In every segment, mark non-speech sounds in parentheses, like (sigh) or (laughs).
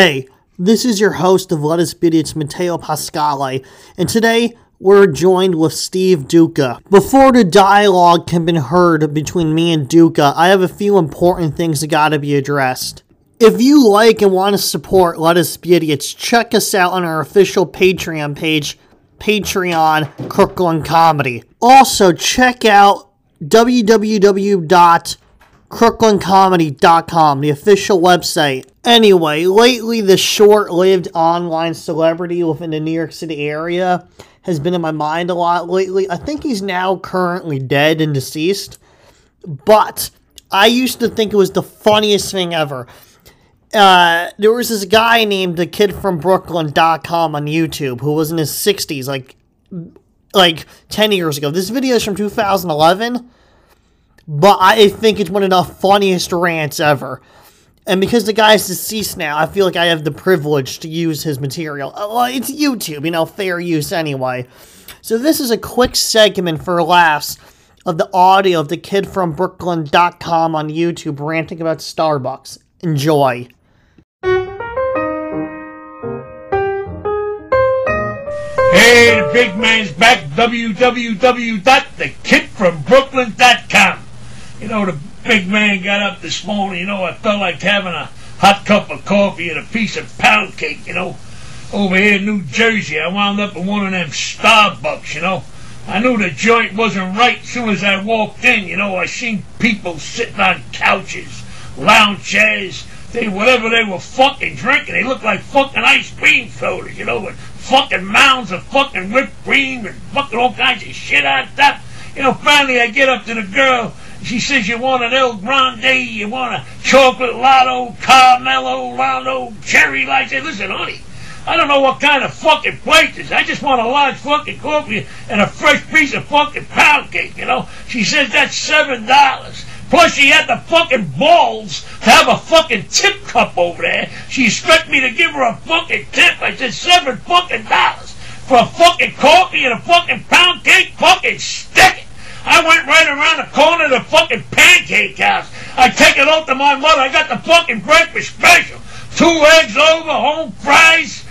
Hey, this is your host of Let Us Be It's Matteo Pascale, and today we're joined with Steve Duca. Before the dialogue can be heard between me and Duca, I have a few important things that gotta be addressed. If you like and want to support Let Us Be Idiots, check us out on our official Patreon page, Patreon Crooklyn Comedy. Also, check out www.crooklynComedy.com, the official website. Anyway, lately the short-lived online celebrity within the New York City area has been in my mind a lot lately. I think he's now currently dead and deceased, but I used to think it was the funniest thing ever. Uh, there was this guy named the kid from Brooklyn.com on YouTube who was in his 60s, like like 10 years ago. This video is from 2011, but I think it's one of the funniest rants ever. And because the guy's deceased now, I feel like I have the privilege to use his material. Uh, Well, it's YouTube, you know, fair use anyway. So this is a quick segment for laughs of the audio of the kid from Brooklyn.com on YouTube ranting about Starbucks. Enjoy. Hey, the big man's back. www.thekidfrombrooklyn.com. You know, the big man got up this morning. You know, I felt like having a hot cup of coffee and a piece of pound cake. You know, over here in New Jersey, I wound up in one of them Starbucks. You know, I knew the joint wasn't right as soon as I walked in. You know, I seen people sitting on couches, lounge chairs. They whatever they were fucking drinking, they looked like fucking ice cream sodas. You know, with fucking mounds of fucking whipped cream and fucking all kinds of shit on top. You know, finally I get up to the girl. She says, you want an El Grande, you want a chocolate lotto, Carmelo, lotto, cherry say, listen, honey, I don't know what kind of fucking place this is. I just want a large fucking coffee and a fresh piece of fucking pound cake, you know. She says that's seven dollars. Plus she had the fucking balls to have a fucking tip cup over there. She expect me to give her a fucking tip. I said seven fucking dollars for a fucking coffee and a fucking pound cake. Fucking stick it. I went right around the corner of the fucking pancake house. I take it out to my mother. I got the fucking breakfast special. Two eggs over, home fries,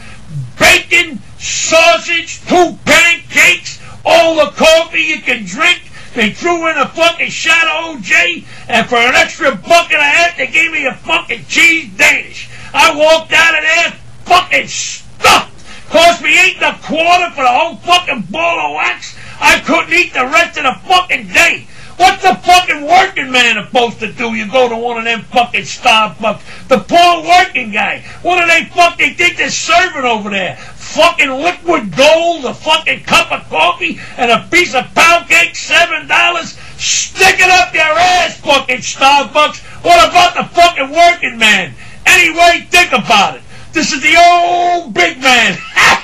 bacon, sausage, two pancakes, all the coffee you can drink. They threw in a fucking shot of OJ, and for an extra buck and a half, they gave me a fucking cheese Danish. I walked out of there fucking stuffed. Cost me eight and a quarter for the whole fucking ball of wax. I couldn't eat the rest of the fucking day. What's the fucking working man supposed to do? You go to one of them fucking Starbucks. The poor working guy. What do they fucking think they're serving over there? Fucking liquid gold, a fucking cup of coffee, and a piece of pound cake, seven dollars? Stick it up your ass, fucking Starbucks. What about the fucking working man? Anyway, think about it. This is the old big man. (laughs)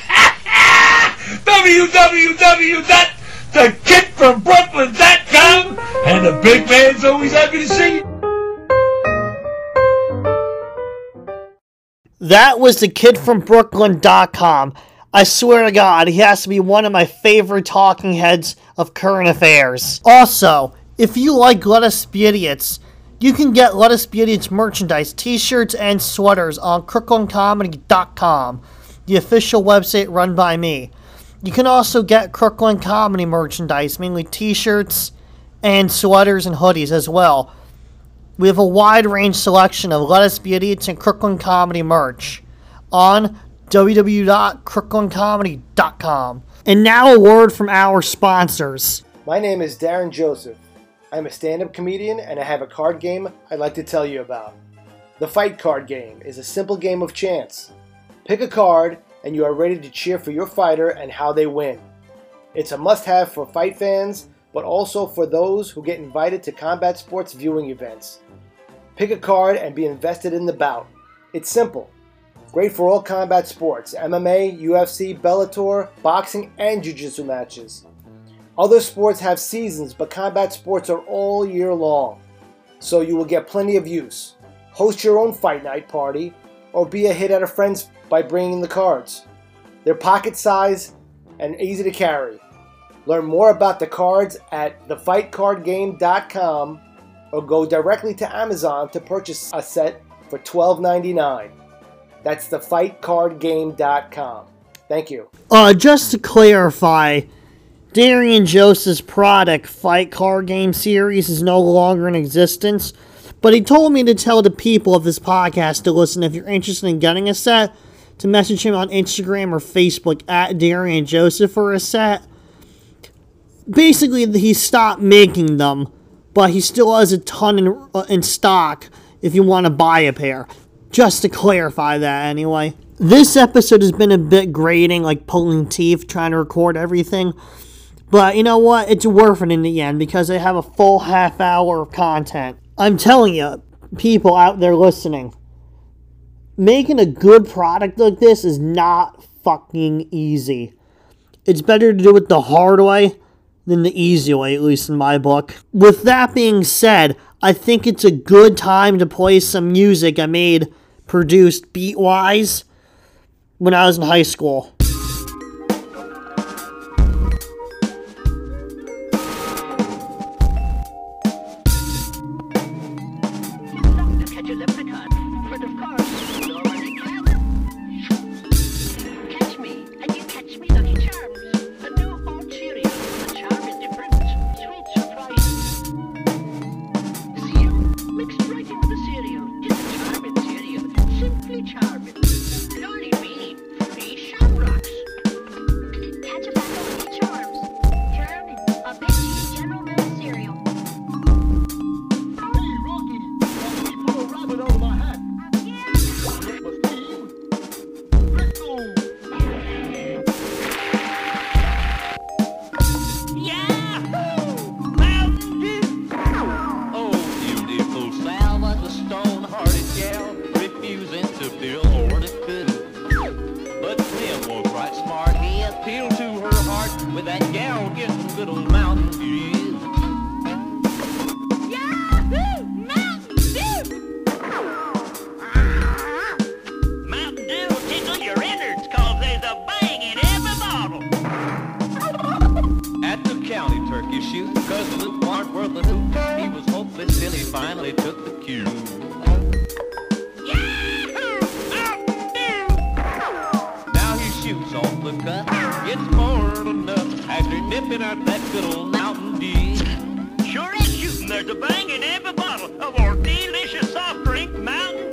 www.thekidfrombrooklyn.com and the big man's always happy to see you. That was the kid from Brooklyn.com. I swear to God, he has to be one of my favorite talking heads of current affairs. Also, if you like Let Us Be Idiots, you can get Let Us Be Idiots merchandise, t shirts, and sweaters on CrooklynComedy.com, the official website run by me. You can also get Crooklyn Comedy merchandise, mainly t shirts and sweaters and hoodies as well. We have a wide range selection of Let Us Be Idiots and Crooklyn Comedy merch on www.crooklynComedy.com. And now a word from our sponsors. My name is Darren Joseph. I'm a stand up comedian and I have a card game I'd like to tell you about. The Fight Card Game is a simple game of chance. Pick a card and you are ready to cheer for your fighter and how they win. It's a must have for fight fans, but also for those who get invited to combat sports viewing events. Pick a card and be invested in the bout. It's simple. Great for all combat sports MMA, UFC, Bellator, boxing, and jiu jitsu matches. Other sports have seasons, but combat sports are all year long, so you will get plenty of use. Host your own fight night party, or be a hit at a friend's by bringing the cards. They're pocket size and easy to carry. Learn more about the cards at thefightcardgame.com or go directly to Amazon to purchase a set for $12.99. That's thefightcardgame.com. Thank you. Uh, just to clarify, Darian Joseph's product Fight Card Game series is no longer in existence, but he told me to tell the people of this podcast to listen if you're interested in getting a set, to message him on Instagram or Facebook at Darian Joseph for a set. Basically, he stopped making them, but he still has a ton in, uh, in stock if you want to buy a pair. Just to clarify that, anyway. This episode has been a bit grating, like pulling teeth trying to record everything. But you know what? It's worth it in the end because I have a full half hour of content. I'm telling you, people out there listening, making a good product like this is not fucking easy. It's better to do it the hard way than the easy way, at least in my book. With that being said, I think it's a good time to play some music I made, produced beat wise, when I was in high school. Off the gets more than enough after nipping out that good old Mountain Dew. Sure is shooting. There's a bang in every bottle of our delicious soft drink, Mountain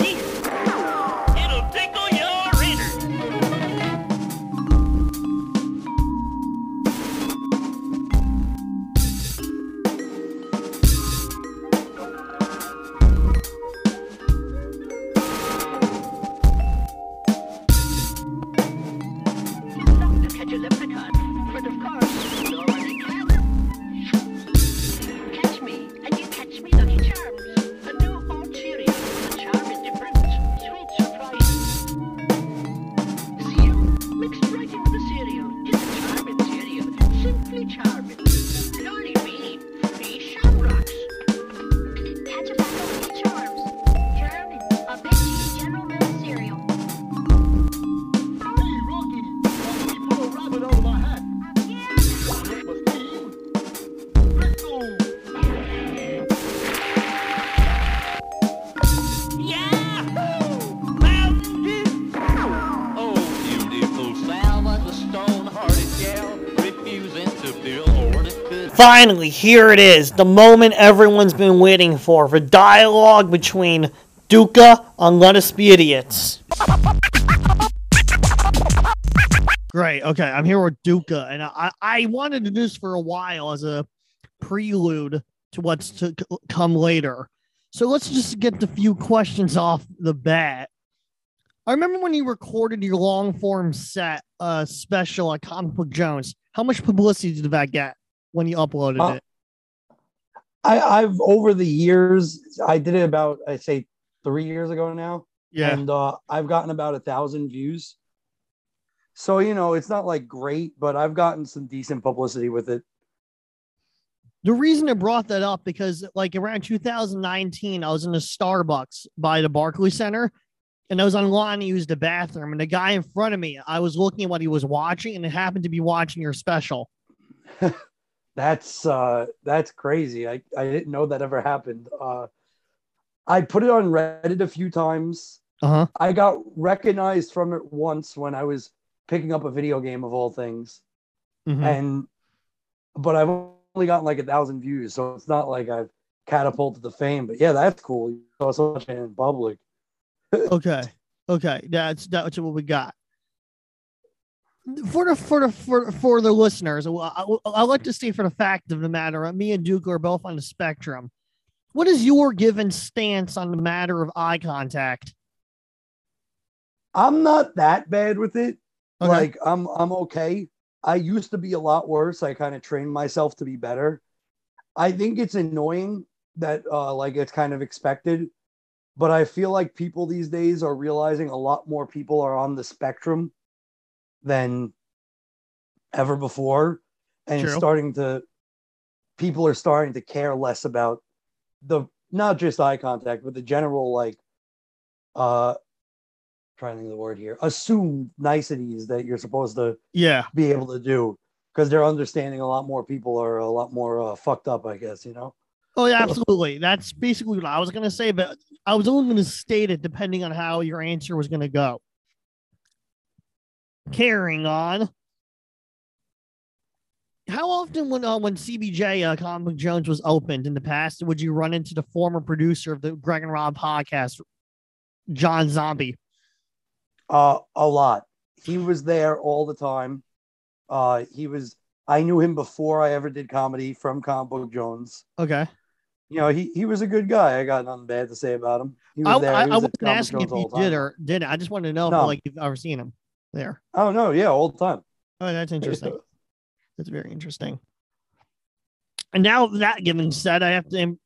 Finally, here it is, the moment everyone's been waiting for, the dialogue between Duca on Let Us Be Idiots. Great, okay, I'm here with Duca, and I, I wanted to do this for a while as a prelude to what's to come later. So let's just get the few questions off the bat. I remember when you recorded your long form set uh, special at Comic Book Jones. How much publicity did that get when you uploaded Uh, it? I, I've over the years, I did it about I say three years ago now, Yeah. and uh, I've gotten about a thousand views. So you know, it's not like great, but I've gotten some decent publicity with it. The reason I brought that up because like around 2019, I was in a Starbucks by the Barclay Center and I was online to use the bathroom. And the guy in front of me, I was looking at what he was watching, and it happened to be watching your special. (laughs) That's uh, that's crazy. I, I didn't know that ever happened. Uh, I put it on Reddit a few times. Uh huh. I got recognized from it once when I was picking up a video game of all things, hmm and but I've only gotten like a thousand views, so it's not like I've catapulted to fame. But yeah, that's cool. You saw so much in public. (laughs) Okay. Okay. That's that's what we got. For the for the for, for the listeners, I, I, like to say for the fact of the matter, me and Duke are both on the spectrum. What is your given stance on the matter of eye contact? I'm not that bad with it. Okay. Like I'm I'm okay. I used to be a lot worse. I kind of trained myself to be better. I think it's annoying that uh like it's kind of expected, but I feel like people these days are realizing a lot more people are on the spectrum than ever before and True. starting to people are starting to care less about the not just eye contact but the general like uh trying to think of the word here assumed niceties that you're supposed to Yeah. be able to do because they're understanding a lot more people are a lot more uh, fucked up i guess you know Oh, yeah, absolutely. That's basically what I was going to say, but I was only going to state it depending on how your answer was going to go. Carrying on. How often, when uh, when CBJ uh, Comic Book Jones was opened in the past, would you run into the former producer of the Greg and Rob podcast, John Zombie? uh a lot. He was there all the time. Uh he was i knew him before i ever did comedy from comic book jones. Okay, you know he he was a good guy. I got nothing bad to say about him. He was I, there. He I was at wasn't asking if Jones all you did or didn't. I just wanted to know if like you've ever seen him there. oh no yeah old time Oh, that's interesting. That's very interesting. And now that given said, I have to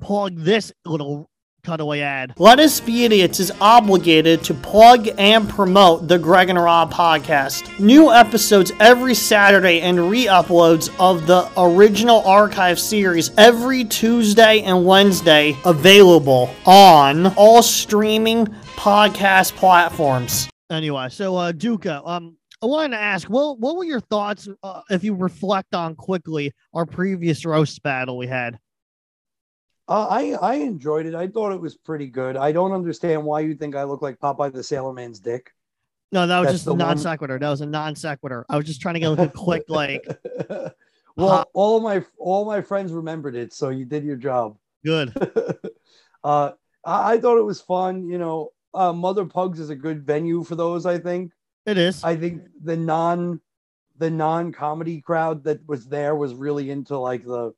plug this little cutaway ad. Let Us Be Idiots is obligated to plug and promote the Greg and Rob podcast. New episodes every Saturday and re uploads of the original archive series every Tuesday and Wednesday available on all streaming podcast platforms. Anyway, so uh, Duca, um, I wanted to ask, what what were your thoughts uh, if you reflect on quickly our previous roast battle we had? uh, i i enjoyed it i thought it was pretty good i don't understand why you think i look like popeye the sailor man's dick No, that was That's just a non sequitur. That was a non sequitur. I was just trying to get like a quick (laughs) like well all my all my friends remembered it so you did your job good. (laughs) uh, I, I thought it was fun. You know, uh, Mother Pugs is a good venue for those. I think. It is. I think the non, the non comedy crowd that was there was really into like the,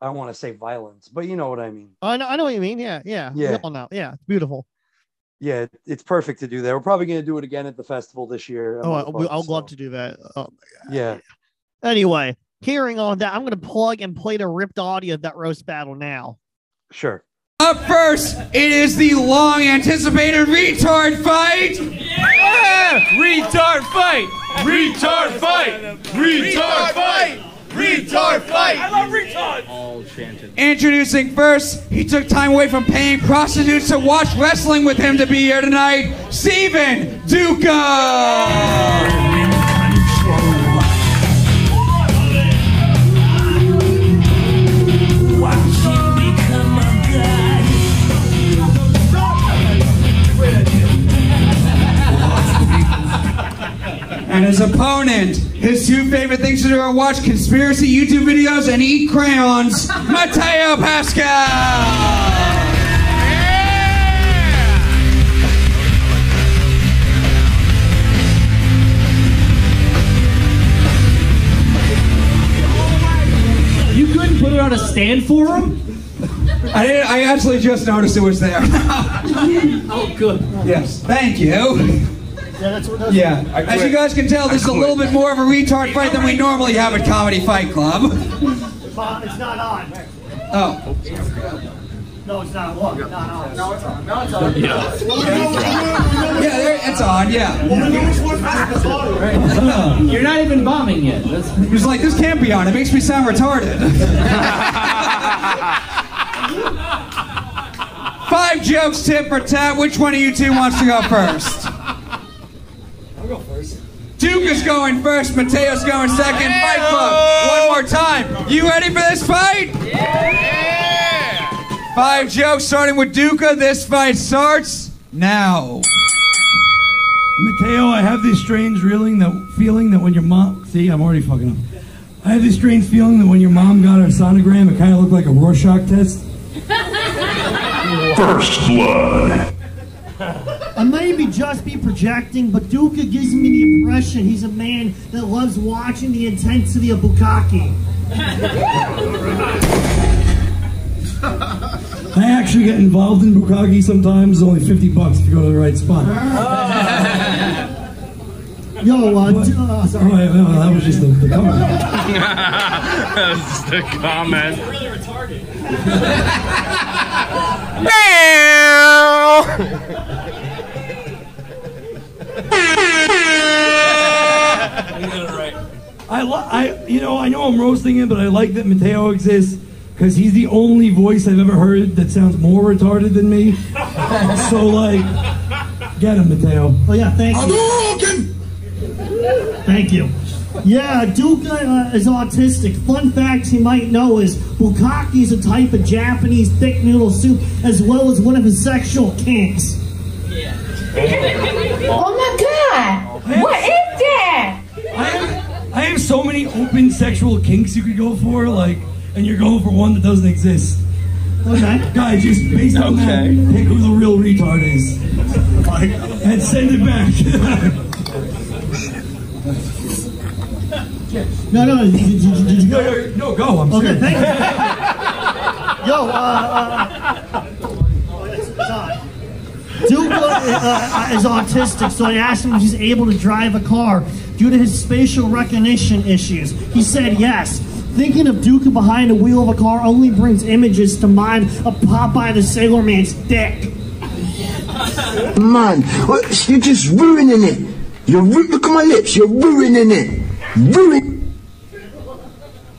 I don't want to say violence, but you know what I mean. I know. I know what you mean. Yeah, yeah. Yeah. We all know. Yeah, it's beautiful. Yeah, it's perfect to do that. We're probably going to do it again at the festival this year. Oh, I, Mother Pugs, I'd love to do that. Oh, Yeah. Anyway, hearing all that, I'm going to plug and play the ripped audio of that roast battle now. Sure. Up first, it is the long anticipated retard fight. Retard fight! Retard fight! Retard fight! Retard fight! I love retards! Introducing first, he took time away from paying prostitutes to watch wrestling with him to be here tonight, Steven Duca. And his opponent, his two favorite things to do are watch conspiracy YouTube videos and eat crayons, (laughs) Matteo Pascale. You couldn't put it on a stand for him? I didn't, I actually just noticed it was there. (laughs) Oh, good. yes, thank you. Yeah, that's what. That's Yeah, as you guys can tell, this is a little bit more of a retard fight than we normally have at Comedy Fight Club. (laughs) It's not on. Oh, No, it's not. Look, it's not on. No, it's on. No, it's on. yeah, there, it's on. Yeah, (laughs) You're not even bombing yet. That's, he was like, "This can't be on. It makes me sound retarded." (laughs) Five jokes, tip for tap. Which one of you two wants to go first? I'll go first. Duke is going first. Matteo's going second. Fight Club. One more time. You ready for this fight? Yeah. Five jokes starting with Duca. This fight starts Now, Matteo, I have this strange feeling that feeling that when your mom see, I'm already fucking up. I have this strange feeling that when your mom got her sonogram, it kind of looked like a Rorschach test. (laughs) First blood. (laughs) I may be just be projecting, but Duca gives me the impression he's a man that loves watching the intensity of Bukkake. (laughs) I actually get involved in Bukkake sometimes. It's only 50 bucks if you go to the right spot. Yo, uh, d- uh Oh, sorry. yeah, no, that was just the, the comment. (laughs) That's the comment. (laughs) I, li- I, you know, I know I'm roasting him, but I like that Matteo exists because he's the only voice I've ever heard that sounds more retarded than me. (laughs) so, like, get him, Matteo. Oh yeah, thank you. Thank you. Yeah, Duke uh, is autistic. Fun facts you might know is bukkake is a type of Japanese thick noodle soup, as well as one of his sexual kinks. Oh my god! What is that? I have, I have so many open sexual kinks you could go for, like, and you're going for one that doesn't exist. Okay. Guys, just based on that, pick who the real retard is. Like, and send it back. (laughs) No, no, did, did, did, did you no, go? no, no, go. I'm Okay, serious. thank you. (laughs) Yo, uh, uh, that's Todd. Duca uh, is autistic, so I asked him if he's able to drive a car due to his spatial recognition issues. He said yes. Thinking of Duca behind the wheel of a car only brings images to mind of Popeye the Sailor Man's dick. Man, you're just ruining it. You're ru- look at my lips. You're ruining it. Ruin.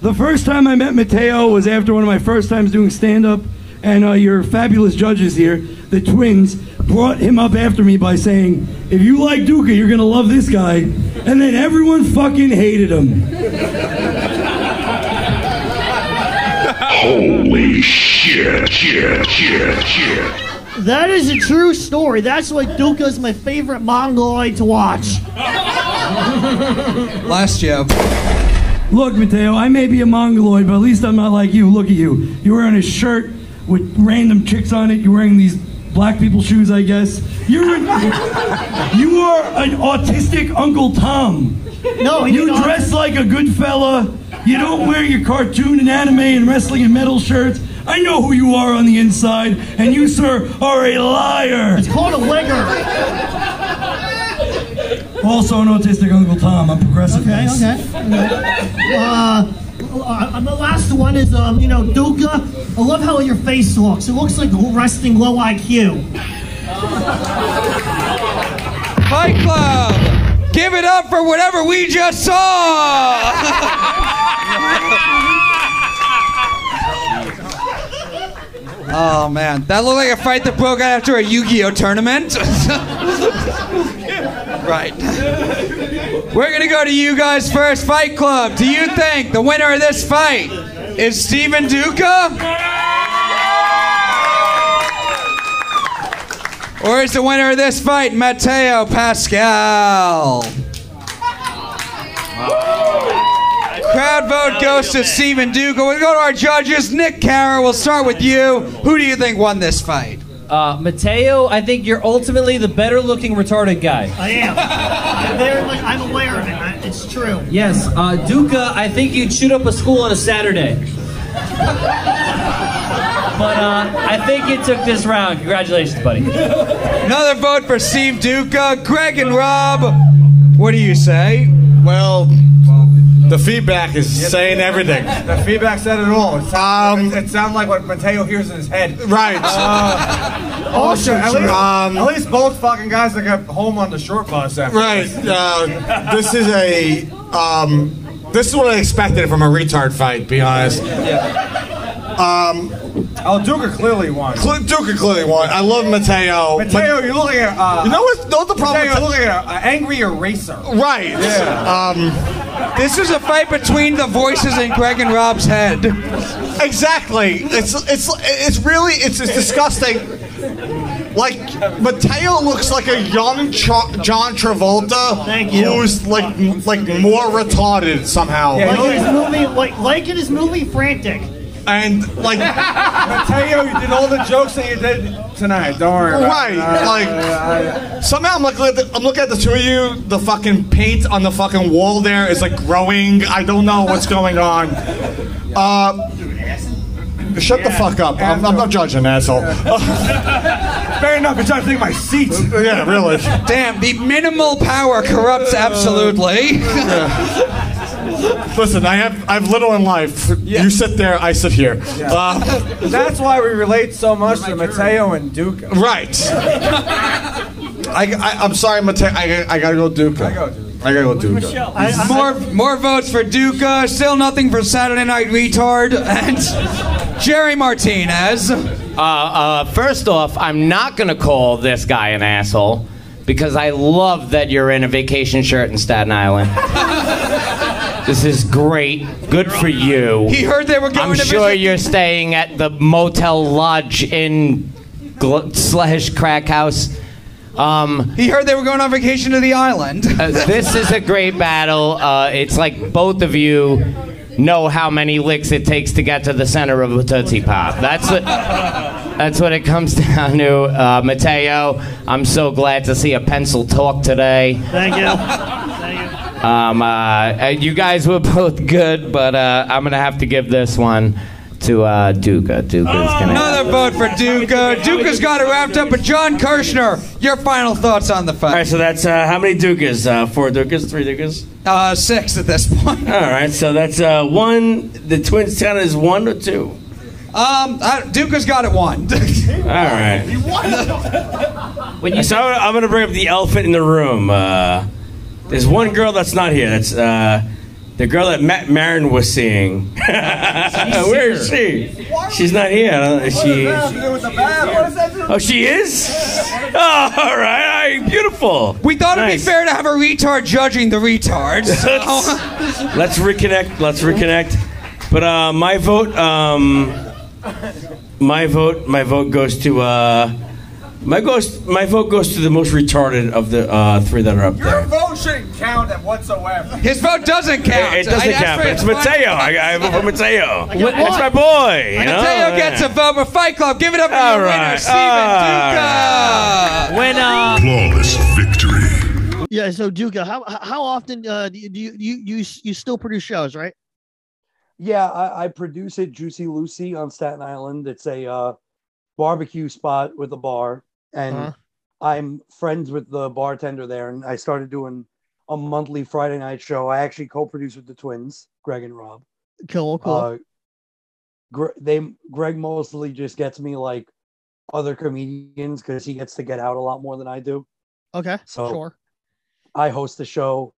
The first time I met Matteo was after one of my first times doing stand up, and uh, your fabulous judges here, the twins, brought him up after me by saying, If you like Duca, you're gonna love this guy. And then everyone fucking hated him. Holy shit, shit, shit, shit. That is a true story. That's why Duca is my favorite mongoloid to watch. (laughs) Last joke. Look, Matteo, I may be a mongoloid, but at least I'm not like you. Look at you. You're wearing a shirt with random chicks on it. You're wearing these black people shoes, I guess. You're an, (laughs) you are an autistic Uncle Tom. No, you dress like a good fella. You don't wear your cartoon and anime and wrestling and metal shirts. I know who you are on the inside, and you, sir, are a liar. It's called a wigger. Also, an autistic Uncle Tom. I'm progressive. Okay, guys. okay. okay. Uh, uh, the last one is, um, you know, Duca. I love how your face looks. It looks like resting low IQ. Fight Club! Give it up for whatever we just saw! (laughs) Oh man, that looked like a fight that broke out after a Yu-Gi-Oh tournament. (laughs) right. We're gonna go to you guys first. Fight Club. Do you think the winner of this fight is Steven Duca? Or is the winner of this fight Matteo Pascale? Crowd vote goes to Steven Duca. We'll go to our judges. Nick Carroll, we'll start with you. Who do you think won this fight? Uh, Matteo, I think you're ultimately the better looking retarded guy. I am. I'm, very, much- I'm aware of it. I- It's true. Yes, uh, Duca, I think you'd shoot up a school on a Saturday. But uh, I think you took this round. Congratulations, buddy. Another vote for Steve Duca. Greg and Rob, what do you say? Well, the feedback is saying everything. The feedback said it all. It, sound, it, it sounded like what Matteo hears in his head. Right. Uh, Also at, least, Um, at least both fucking guys that got home on the short bus after Right. this. Uh, this is a. Um, this is what I expected from a retard fight. Be honest. Um, oh, Duca clearly won. Cl- Duca clearly won. I love Matteo. Matteo, you're looking at. Uh, You know what? Know what the problem? Matteo, you're looking at an angry eraser. Right. Yeah. Um, This is a fight between the voices in Greg and Rob's head. Exactly. It's it's it's really it's, it's disgusting. like Matteo looks like a young Cho- John Travolta. Thank you. Who's like like more retarded somehow. like in his movie, like like in his movie Frantic. And like Matteo, you did all the jokes that you did tonight. Don't worry. about Right, it. Uh, like somehow I'm looking at the, I'm looking at the two of you. The fucking paint on the fucking wall there is like growing. I don't know what's going on. Uh, shut the fuck up. I'm, I'm not judging, asshole. (laughs) Fair enough. You're trying to take my seat. yeah, really. Damn, the minimal power corrupts absolutely. Listen, I have I have little in life. You sit there, I sit here. Uh, That's why we relate so much to Matteo and Duke. right. (laughs) I, I I'm sorry, Matteo. I, I gotta go Duke. I gotta go Duke. I gotta go Duke. more more votes for Duca. Still nothing for Saturday Night Retard and (laughs) Jerry Martinez. Uh, uh, first off, I'm not gonna call this guy an asshole because I love that you're in a vacation shirt in Staten Island. (laughs) this is great. Good for you. He heard they were going I'm to sure visit- you're staying at the Motel Lodge in gl- slash crack house. Um, He heard they were going on vacation to the island. uh, this is a great battle. Uh, it's like both of you know how many licks it takes to get to the center of a Tootsie Pop. That's what, that's what it comes (laughs) down to. Uh, Matteo, I'm so glad to see a pencil talk today. Thank you. Thank you. Um, uh, uh, you guys were (laughs) both good, but uh, I'm going to have to give this one to uh, Duca. Duca's going to. Another vote for Duca. Duca's got it wrapped up. But John Kirshner, your final thoughts on the fight? All right, so that's uh, how many Dukas? Uh, four Dukas, three Dukas. Uh, six at this point. (laughs) All right, so that's uh, one. The Twins count as one or two. Um, uh, Duca's got it one. (laughs) All right. When you So I'm going to bring up the elephant in the room. Uh, there's one girl that's not here. That's uh, the girl that Matt Marin was seeing. (laughs) Where is she? She's not here. I don't, is she? Oh, she is. Oh, all right. All right. Beautiful. we thought it'd Nice. be fair to have a retard judging the retards. (laughs) let's, let's reconnect. Let's reconnect. But uh, my vote, um, my vote, my vote goes to uh, my goes my vote goes to the most retarded of the uh, three that are up Your there. vote shouldn't count at whatsoever. His vote doesn't count. It, it doesn't I count. It's his Matteo. I. I vote for Matteo. What- That's my boy. You know? Matteo gets a vote for Fight Club. Give it up for All your winner, right. Steven Duca. Winner. Flawless victory. Yeah. So Duca, how how often uh, do you do you, you you you still produce shows, right? Yeah, I, I produce it Juicy Lucy on Staten Island. It's a uh, barbecue spot with a bar, and Uh-huh. I'm friends with the bartender there. And I started doing a monthly Friday night show. I actually co-produce with the twins, Greg and Rob. Cool, cool. Uh, Gre- they Greg mostly just gets me like other comedians because he gets to get out a lot more than I do. okay. so- sure. I host the show.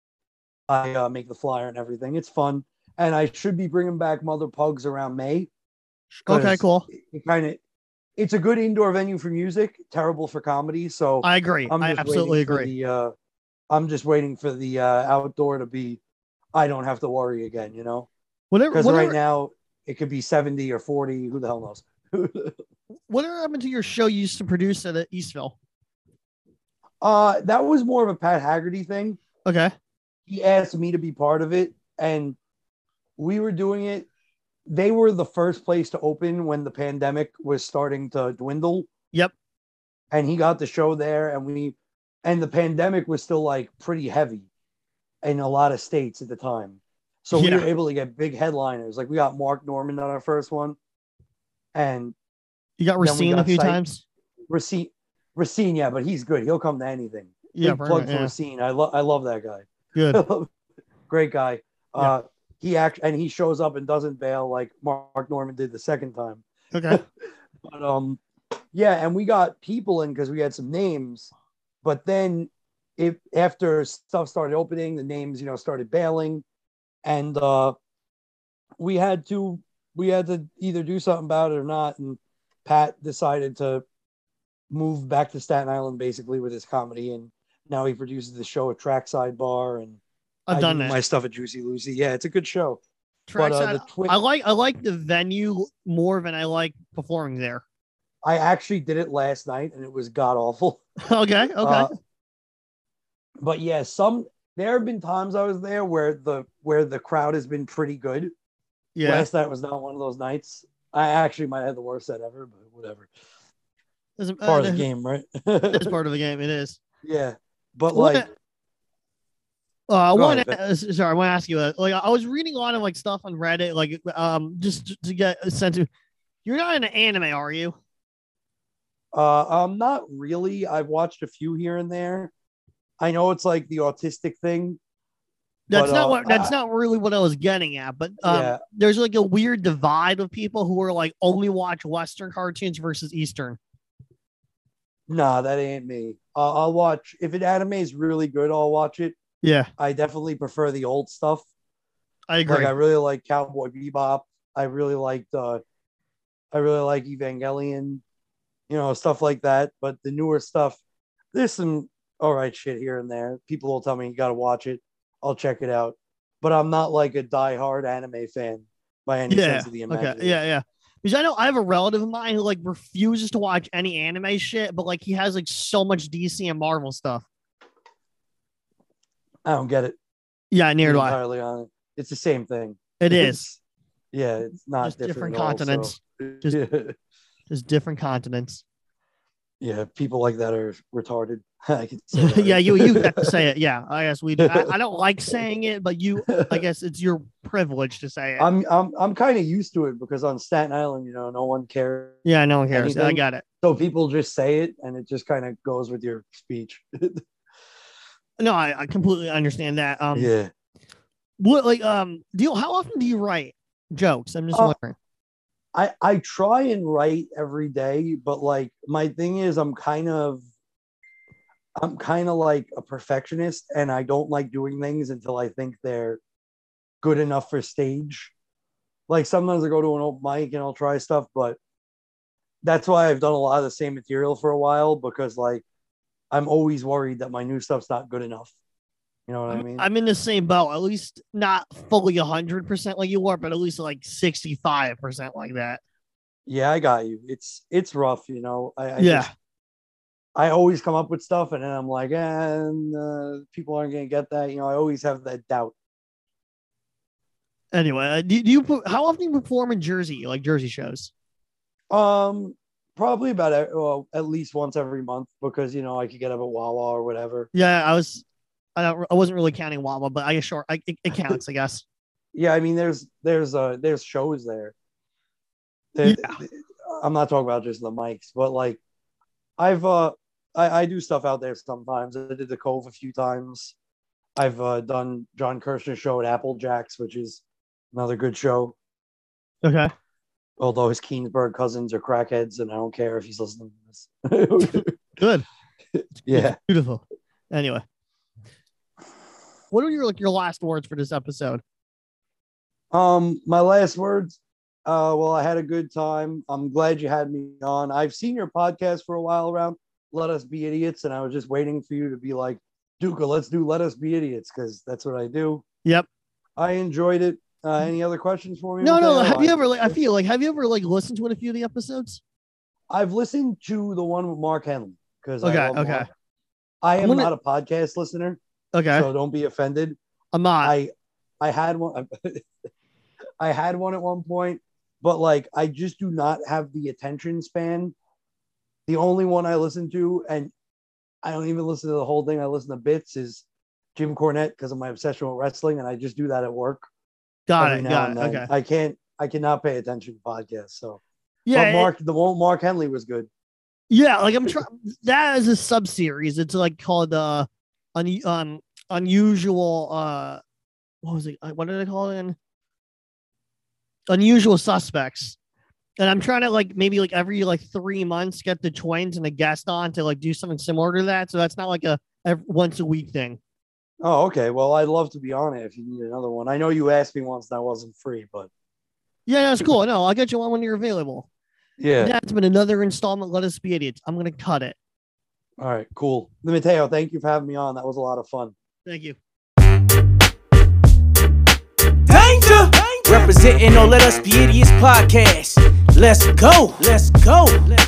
I uh, make the flyer and everything. It's fun, and I should be bringing back Mother Pugs around May. Okay, Cool. It, kind of, it's a good indoor venue for music. Terrible for comedy. So I agree. I'm I absolutely agree. The, uh, I'm just waiting for the uh, outdoor to be. I don't have to worry again. You know, Whatever. because right now it could be 70 or 40. Who the hell knows? (laughs) Whatever happened to your show you used to produce at uh, Eastville? Uh, that was more of a Pat Haggerty thing. Okay. He asked me to be part of it, and we were doing it. They were the first place to open when the pandemic was starting to dwindle. Yep. And he got the show there, and we, and the pandemic was still like pretty heavy in a lot of states at the time. So we Yeah. were able to get big headliners. Like we got Mark Normand on our first one, and You got we Racine a few times. Racine, Racine, yeah, but he's good. He'll come to anything. Yeah, Big plug right, for yeah. Racine. I love I love that guy. Good. (laughs) Great guy. Uh he act and he shows up and doesn't bail like Mark Normand did the second time. Okay. (laughs) But um yeah, and we got people in because we had some names, but then if after stuff started opening, the names, you know, started bailing, and uh we had to we had to either do something about it or not. And Pat decided to move back to Staten Island basically with his comedy, and now he produces the show at Trackside Bar, and I've I done do that. my stuff at Juicy Lucy. Yeah, it's a good show. But, uh, Twin- I like I like the venue more than I like performing there. I actually did it last night, and it was god awful. Okay, (laughs) okay. Uh, but yeah, some there have been times I was there where the where the crowd has been pretty good. Yeah. Last night was not one of those nights. I actually might have the worst set ever, but whatever. Doesn't- Part uh, of the game, right? (laughs) it's part of the (laughs) game. It is. yeah, but like, Uh, I want to sorry, I want to ask you. Uh, like, I was reading a lot of like stuff on Reddit, like um, just to get a sense of. You're not into anime, are you? uh, um, not really. I've watched a few here and there. I know it's like the autistic thing. That's but, not uh, what. That's I- not really what I was getting at. But um, Yeah. there's like a weird divide of people who are like only watch Western cartoons versus Eastern. Nah, that ain't me. Uh, I'll watch if it anime is really good. I'll watch it. Yeah, I definitely prefer the old stuff. I agree. Like I really like Cowboy Bebop. I really liked uh I really like Evangelion, you know, stuff like that. But the newer stuff, there's some all right shit here and there. People will tell me you gotta watch it. I'll check it out. But I'm not like a diehard anime fan by any yeah. sense of the Okay. imagination. Yeah. Yeah. Because I know I have a relative of mine who like refuses to watch any anime shit, but like he has like so much DC and Marvel stuff. I don't get it. Yeah, near to do entirely honest. It's the same thing. It's- (laughs) Yeah, it's not Just different different, at all, so- continents. (laughs) Just, just different continents. yeah, people like that are retarded. (laughs) I can say that. yeah, you you have to say it. Yeah, I guess we. Do. I, I don't like saying it, but you. I guess it's your privilege to say it. I'm I'm I'm kind of used to it because on Staten Island, you know, no one cares. yeah, no one cares. I got it. So people just say it, and it just kind of goes with your speech. No, I, I completely understand that. Um, yeah. What like um deal? how often do you write jokes? I'm just Uh, wondering. I I try and write every day, but like my thing is, I'm kind of I'm kind of like a perfectionist, and I don't like doing things until I think they're good enough for stage. Like sometimes I go to an open mic and I'll try stuff, but that's why I've done a lot of the same material for a while because like I'm always worried that my new stuff's not good enough. You know what I mean? I'm in the same boat. At least not fully hundred percent like you are, but at least like sixty five percent like that. Yeah, I got you. It's it's rough, you know. I, I Yeah. just- I always come up with stuff, and then I'm like, eh, and uh, people aren't gonna get that. You know, I always have that doubt. Anyway, uh, do, do you how often do you perform in Jersey, like Jersey shows? Um, probably about well, at least once every month because you know I could get up at Wawa or whatever. Yeah, I was. I don't. I wasn't really counting Wawa, but I guess sure. I, it, it counts, I guess. (laughs) Yeah, I mean, there's there's uh there's shows there. There- I'm not talking about just the mics, but like I've uh I, I do stuff out there sometimes. I did the Cove a few times. I've uh, done John Kirshner's show at Apple Jacks, which is another good show. Okay. Although his Keansburg cousins are crackheads, and I don't care if he's listening to this. (laughs) Good. (laughs) yeah. Beautiful. Anyway, what are your like your last words for this episode? Um, my last words. Uh, well, I had a good time. I'm glad you had me on. I've seen your podcast for a while around. Let us be idiots, and I was just waiting for you to be like, Duca, let's do Let Us Be Idiots because that's what I do. Yep. I enjoyed it. Uh, any other questions for me? No, no. Have you ever like? I feel like have you ever like listened to a few of the episodes? I've listened to the one with Mark Henley because Okay, I okay. Mark. I am gonna- not a podcast listener. Okay. So don't be offended. I'm not. I I had one. (laughs) I had one at one point, but like I just do not have the attention span. The only one I listen to, and I don't even listen to the whole thing. I listen to bits. Is Jim Cornette because of my obsession with wrestling, and I just do that at work. Got it, got it, okay. I can't. I cannot pay attention to podcasts. So Yeah, but it- Mark the one Mark Henley was good. Yeah, like I'm trying. that is a sub series. It's like called uh, un- um, unusual. Uh, what was it? Uh, What did I call it? Again? Unusual suspects. And I'm trying to like maybe like every like three months get the twins and a guest on to like do something similar to that. So that's not like a ev- once a week thing. Oh, okay. Well, I'd love to be on it if you need another one. I know you asked me once and I wasn't free, but Yeah, that's cool. No, I'll get you one when you're available. yeah. That's been another installment. Let us be idiots. I'm gonna cut it. All right, cool. Matteo, thank you for having me on. That was a lot of fun. Thank you. Danger! Representing on Let Us Be Idiots podcast. Let's go. Let's go. Let's. You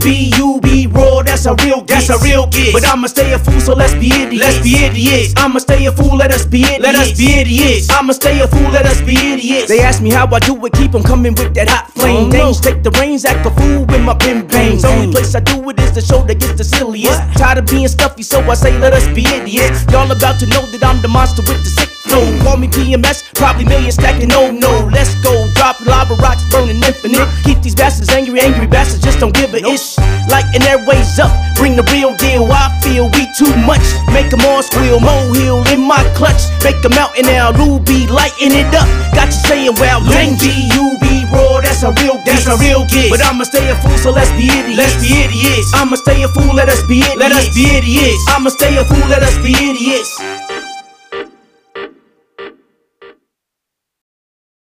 be, you be raw, that's a real That's a real gig. But I'ma stay a fool, so let's be idiots. Let's be idiots. I'ma stay a fool, let us be idiots. Let us be idiots. I'ma stay a fool, let us be idiots. They ask me how I do it, keep 'em coming with that hot oh, flame. Names take the reins, act a fool with my pen pains. Only place I do it is the show that gets the silliest. Tired of being stuffy, so I say let us be idiots. Y'all about to know that I'm the monster with the sick Call me PMS, probably million stacking. No, no, let's go. Drop lava rocks, burning infinite. Keep these bastards angry, angry bastards just don't give a ish. Lighting their ways up, bring the real deal. I feel we too much. Make 'em all squeal, molehill in my clutch. Make a mountain now, Ruby lighting it up. Got you saying, well, Luby, you be raw, that's a real That's a real gig. But I'ma stay a fool, so let's be idiots. Let's be idiots. I'ma stay a fool, let us be idiots. Let us be idiots. I'ma stay a fool, let us be idiots.